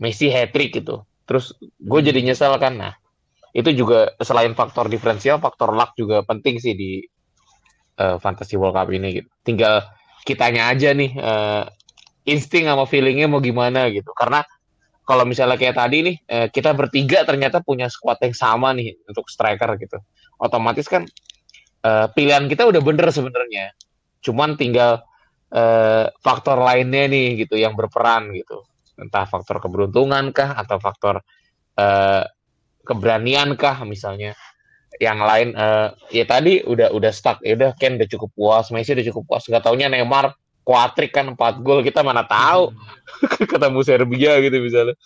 Messi hat trick gitu terus gue jadi nyesel kan nah itu juga selain faktor diferensial faktor luck juga penting sih di uh, Fantasy World Cup ini gitu. Tinggal kitanya aja nih uh, insting sama feelingnya mau gimana gitu. Karena kalau misalnya kayak tadi nih uh, kita bertiga ternyata punya squad yang sama nih untuk striker gitu. Otomatis kan uh, pilihan kita udah bener sebenarnya. Cuman tinggal uh, faktor lainnya nih gitu yang berperan gitu. Entah faktor keberuntungan kah atau faktor uh, keberanian kah misalnya yang lain uh, ya tadi udah udah stuck ya udah Ken udah cukup puas Messi udah cukup puas nggak taunya Neymar kuatrik kan empat gol kita mana tahu hmm. ketemu Serbia gitu misalnya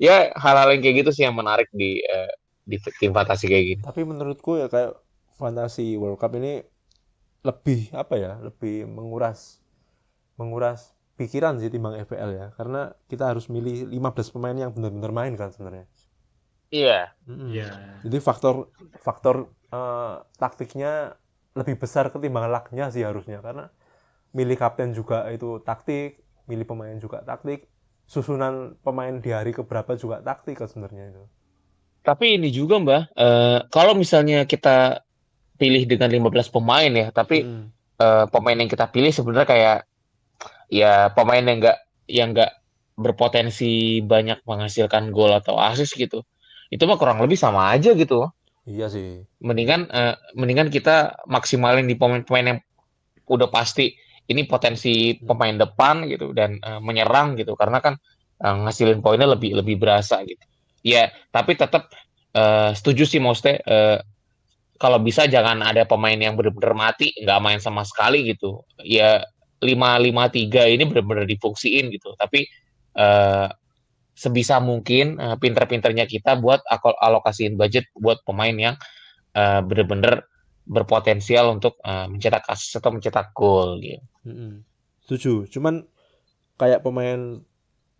ya hal-hal yang kayak gitu sih yang menarik di uh, di tim fantasi kayak gini
tapi menurutku ya kayak fantasi World Cup ini lebih apa ya lebih menguras menguras pikiran sih timbang FPL ya karena kita harus milih 15 pemain yang benar-benar main kan sebenarnya
Iya.
Mm yeah. Jadi faktor faktor uh, taktiknya lebih besar ketimbang lucknya sih harusnya karena milih kapten juga itu taktik, milih pemain juga taktik, susunan pemain di hari keberapa juga taktik sebenarnya itu.
Tapi ini juga Mbak, uh, kalau misalnya kita pilih dengan 15 pemain ya, tapi hmm. uh, pemain yang kita pilih sebenarnya kayak ya pemain yang enggak yang enggak berpotensi banyak menghasilkan gol atau assist gitu itu mah kurang lebih sama aja gitu
Iya sih.
Mendingan uh, mendingan kita maksimalin di pemain-pemain yang udah pasti ini potensi hmm. pemain depan gitu dan uh, menyerang gitu karena kan uh, ngasilin poinnya lebih lebih berasa gitu. Ya, tapi tetap uh, setuju sih Moste uh, kalau bisa jangan ada pemain yang benar-benar mati nggak main sama sekali gitu. Ya lima lima tiga ini benar-benar difungsiin gitu. Tapi uh, sebisa mungkin uh, pinter-pinternya kita buat alokasiin budget buat pemain yang uh, bener-bener berpotensial untuk uh, mencetak kasus atau mencetak gol gitu.
Mm-hmm. Setuju. Cuman kayak pemain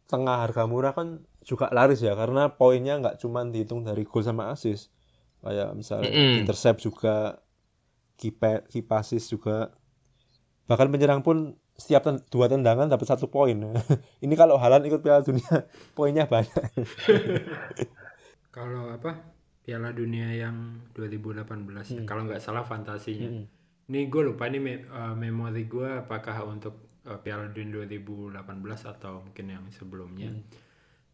tengah harga murah kan juga laris ya karena poinnya nggak cuma dihitung dari gol sama assist. Kayak misalnya mm-hmm. intercept juga, keep assist juga. Bahkan penyerang pun setiap ten dua tendangan dapat satu poin. Ini kalau Halan ikut Piala Dunia, poinnya banyak.
kalau apa? Piala Dunia yang 2018 hmm. kalau nggak salah fantasinya. Hmm. Ini gue lupa nih me uh, memori gue apakah untuk uh, Piala Dunia 2018 atau mungkin yang sebelumnya. Hmm.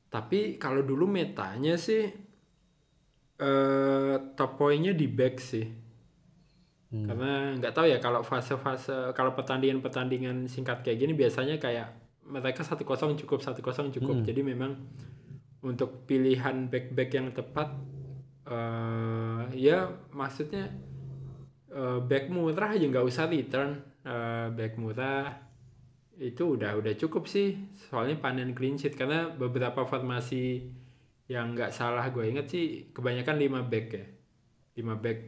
Tapi kalau dulu metanya sih uh, top poinnya di back sih Hmm. Karena nggak tahu ya kalau fase-fase kalau pertandingan-pertandingan singkat kayak gini biasanya kayak mereka satu kosong cukup satu kosong cukup. Hmm. Jadi memang untuk pilihan back-back yang tepat uh, ya maksudnya uh, back murah aja nggak usah return uh, back murah itu udah udah cukup sih soalnya panen clean sheet karena beberapa formasi yang nggak salah gue inget sih kebanyakan 5 back ya. 5 back.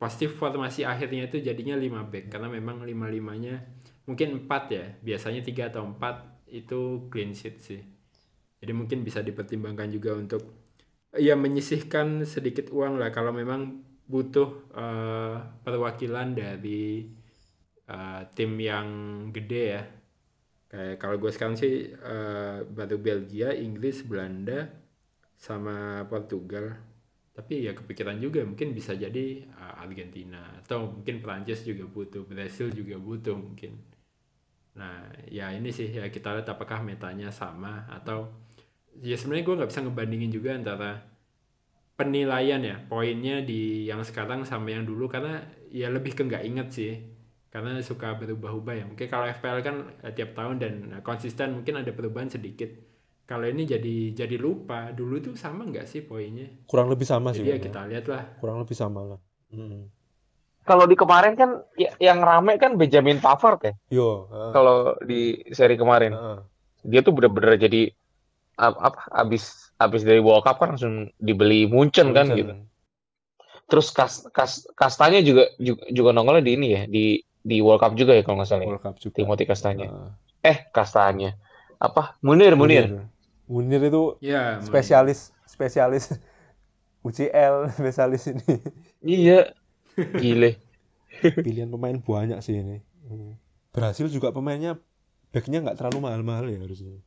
Pasti formasi akhirnya itu jadinya 5 back karena memang 5 limanya mungkin 4 ya. Biasanya 3 atau 4 itu clean sheet sih. Jadi mungkin bisa dipertimbangkan juga untuk ya menyisihkan sedikit uang lah. Kalau memang butuh uh, perwakilan dari uh, tim yang gede ya. Kayak kalau gue sekarang sih uh, baru Belgia Inggris Belanda sama Portugal. Tapi ya kepikiran juga mungkin bisa jadi uh, Argentina atau mungkin Prancis juga butuh Brasil juga butuh mungkin. Nah ya ini sih ya kita lihat apakah metanya sama atau ya sebenarnya gue nggak bisa ngebandingin juga antara penilaian ya poinnya di yang sekarang sama yang dulu. Karena ya lebih ke nggak inget sih karena suka berubah-ubah ya. Mungkin kalau FPL kan eh, tiap tahun dan eh, konsisten mungkin ada perubahan sedikit kalau ini jadi jadi lupa dulu tuh sama nggak sih poinnya
kurang lebih sama sih
jadi ya
kayaknya.
kita lihat lah
kurang lebih sama lah Mm.
Kalau di kemarin kan ya- yang rame kan Benjamin Pavard ya.
yo heeh.
Kalau di seri kemarin
Heeh.
dia tuh bener-bener jadi ap- apa abis abis dari World Cup kan langsung dibeli Munchen kan gitu. Terus kas, kas kastanya juga juga, juga nongolnya di ini ya di di World Cup juga ya kalau nggak salah. ya.
World Cup juga
Timothy Kastanya.
Heeh.
Eh kastanya apa? Munir Munir.
Munir itu
ya
spesialis spesialis UCL spesialis ini.
Iya. Gile.
pilihan pemain banyak sih ini. Hmm. Brasil juga pemainnya backnya nggak terlalu mahal-mahal ya harusnya.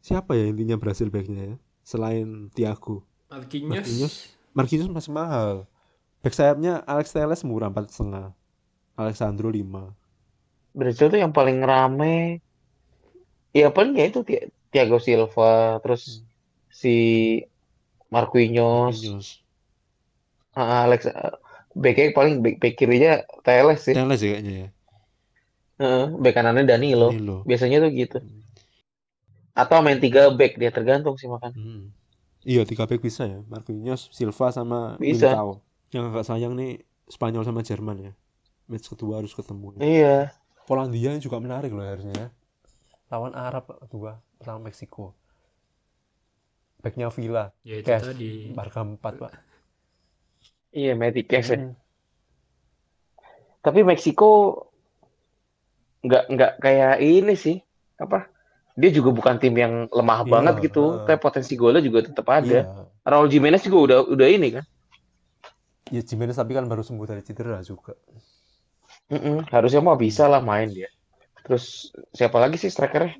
Siapa ya intinya Brasil backnya ya selain Thiago?
Marquinhos,
Marquinhos. Marquinhos masih mahal. Back sayapnya Alex Telles murah empat setengah Alexandro 5
Brazil tuh yang paling rame. Ya paling ya itu Thiago Silva terus si Marquinhos,
Marquinhos
ah, Alex ah, backnya paling back, back kirinya Teles sih
Telles ya kayaknya ya
Heeh, back kanannya Danilo
Danilo
biasanya tuh gitu atau main tiga back dia tergantung sih makan
Hmm. Iya, tiga back bisa ya. Marquinhos, Silva sama
Bisa.
Militao. Yang agak sayang nih Spanyol sama Jerman ya. Match kedua harus ketemu.
iya
Polandia juga menarik loh harusnya ya. Lawan Arab kedua sama Meksiko. Backnya Villa,
ya itu
Cash.
tadi
Barca 4, Pak.
iya Matic Cash ya.
Hmm.
tapi Meksiko nggak nggak kayak ini sih apa dia juga bukan tim yang lemah
Iya,
banget gitu
heeh.
tapi potensi golnya juga tetap ada
Iya.
Raul Jimenez juga udah udah ini kan
Ya Jimenez tapi kan baru sembuh dari cedera juga.
Mm-mm, harusnya mah bisa lah main dia terus siapa lagi sih strikernya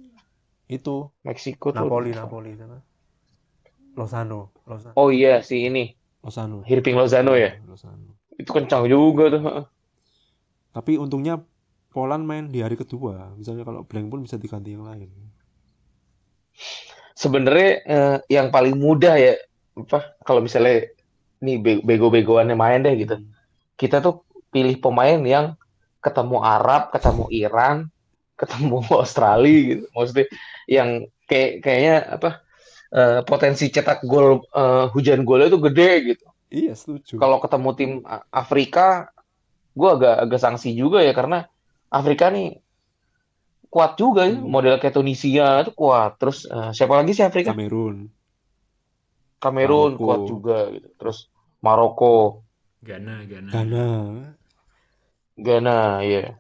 Itu
Meksiko tuh
Napoli, Napoli sana. Lozano, Lozano.
oh iya si ini
Lozano.
Hirping Lozano ya
Lozano.
itu kencang juga tuh heeh.
Tapi untungnya Poland main di hari kedua. Misalnya kalau blank pun bisa diganti yang lain.
sebenarnya eh, yang paling mudah ya apa kalau misalnya nih be- bego-begoannya main deh gitu
Hmm.
kita tuh pilih pemain yang ketemu Arab, ketemu Iran, ketemu Australia gitu. Maksudnya yang kayak kayaknya apa eh, potensi cetak gol eh, hujan golnya itu gede gitu.
Iya, setuju.
Kalau ketemu tim Afrika, gua agak agak sanksi juga ya karena Afrika nih kuat juga ya,
Hmm.
model kayak Tunisia itu kuat. Terus eh, siapa lagi sih Afrika?
Kamerun.
Kamerun
Maroko.
kuat juga gitu. Terus Maroko,
Ghana Ghana
Ghana.
Ghana, ya.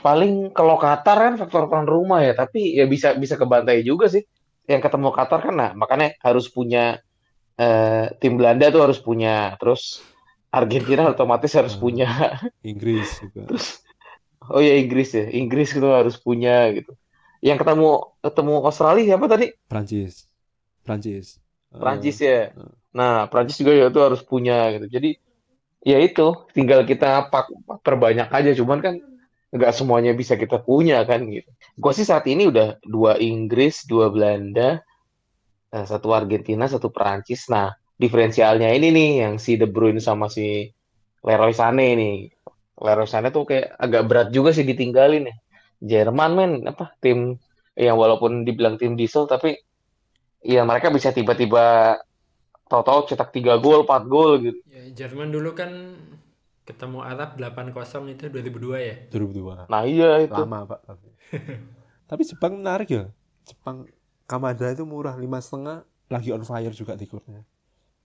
Paling kalau Qatar kan faktor tuan rumah ya, tapi ya bisa bisa kebantai juga sih. Yang ketemu Qatar kan, nah makanya harus punya eh, tim Belanda tuh harus punya, terus Argentina otomatis harus
Hmm.
punya.
Inggris juga.
Terus oh ya Inggris ya, Inggris itu harus punya gitu. Yang ketemu ketemu Australia siapa tadi?
Prancis. Prancis.
Prancis ya.
eh.
Nah, Prancis juga ya itu harus punya gitu. Jadi ya itu tinggal kita pak perbanyak aja cuman kan nggak semuanya bisa kita punya kan gitu. Gue sih saat ini udah dua Inggris, dua Belanda, eh, satu Argentina, satu Prancis. Nah, diferensialnya ini nih yang si De Bruyne sama si Leroy Sané nih. Leroy Sané tuh kayak agak berat juga sih ditinggalin ya. Jerman men apa tim yang walaupun dibilang tim diesel tapi ya mereka bisa tiba-tiba tahu-tahu cetak 3 gol, 4 gol gitu.
ya Jerman dulu kan ketemu Arab 8-0 itu 2002 ya
2002.
Nah, iya itu.
Lama, Pak. Tapi, tapi Jepang menarik ya. Jepang Kamada itu murah lima setengah lagi on fire juga di klubnya.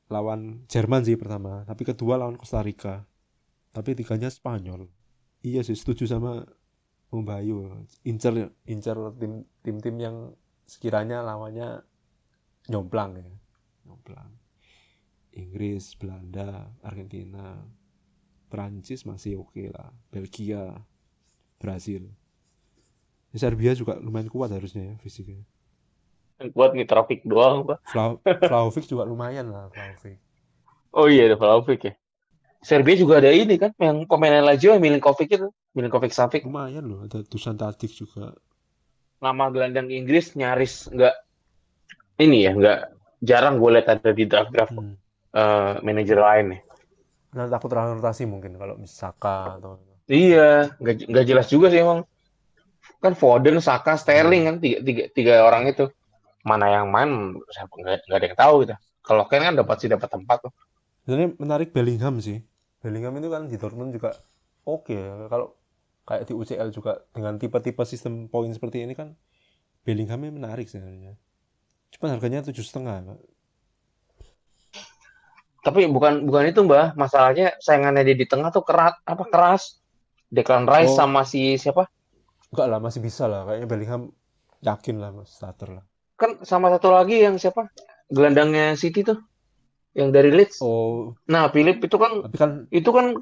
Lawan Jerman sih pertama, tapi kedua lawan Costa Rica. Tapi tiganya Spanyol. Iya sih setuju sama Bung Bayu. Incer incer tim tim-tim yang sekiranya lawannya nyomplang ya. Nyomplang. Inggris, Belanda, Argentina, Prancis masih oke lah. Belgia, Brasil. Ya, Serbia juga lumayan kuat harusnya ya fisiknya.
Yang kuat nih traffic doang, Pak.
Vla- Vlahovic juga lumayan lah Vlahovic.
Oh iya, ada Vlahovic ya. Serbia juga ada ini kan, yang pemain Lazio yang Milinkovic itu. Milinkovic Savic.
Lumayan loh, ada Dusan Tadic juga.
Nama gelandang Inggris nyaris nggak ini ya, nggak jarang gue lihat ada di draft-draft
Hmm.
eh, manajer lain nih.
Nah, takut terlalu rotasi mungkin kalau Saka atau
Iya, nggak nggak jelas juga sih emang. Kan Foden, Saka, Sterling kan tiga, tiga, tiga orang itu. Mana yang main siapa nggak ada yang tahu gitu. Kalau Kane kan dapat sih dapat tempat tuh.
Sebenarnya menarik Bellingham sih. Bellingham itu kan di Dortmund juga oke ya. Kalau kayak di UCL juga dengan tipe-tipe sistem poin seperti ini kan Bellinghamnya menarik sebenarnya. Cuma harganya tujuh setengah.
Tapi bukan bukan itu mbah, masalahnya saingannya dia di tengah tuh kerat apa keras. Declan Rice
Oh.
sama si siapa?
Enggak lah, masih bisa lah. Kayaknya Bellingham yakin lah mas, starter lah.
Kan sama satu lagi yang siapa? Gelandangnya City tuh, yang dari Leeds.
Oh,
Nah, Philip itu kan
tapi kan
itu kan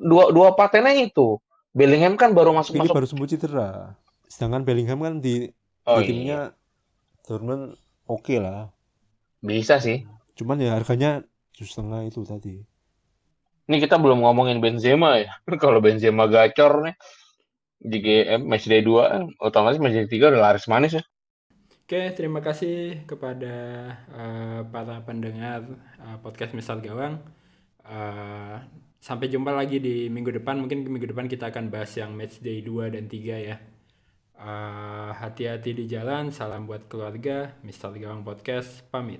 dua dua patennya itu. Bellingham kan baru masuk
Philip
masuk.
baru sembuh cedera. Sedangkan Bellingham kan di,
Oh
di
iya,
timnya Dortmund oke lah.
bisa sih.
Cuman ya harganya tujuh setengah itu tadi.
Ini kita belum ngomongin Benzema ya. Kalau Benzema gacor nih di GM match day 2 otomatis match day 3 udah laris manis ya.
Oke, terima kasih kepada eh, para pendengar eh, podcast Misal Gawang. Eh, sampai jumpa lagi di minggu depan. Mungkin minggu depan kita akan bahas yang match day 2 dan 3 ya. Hati-hati di jalan, salam buat keluarga. Misal Gawang Podcast pamit.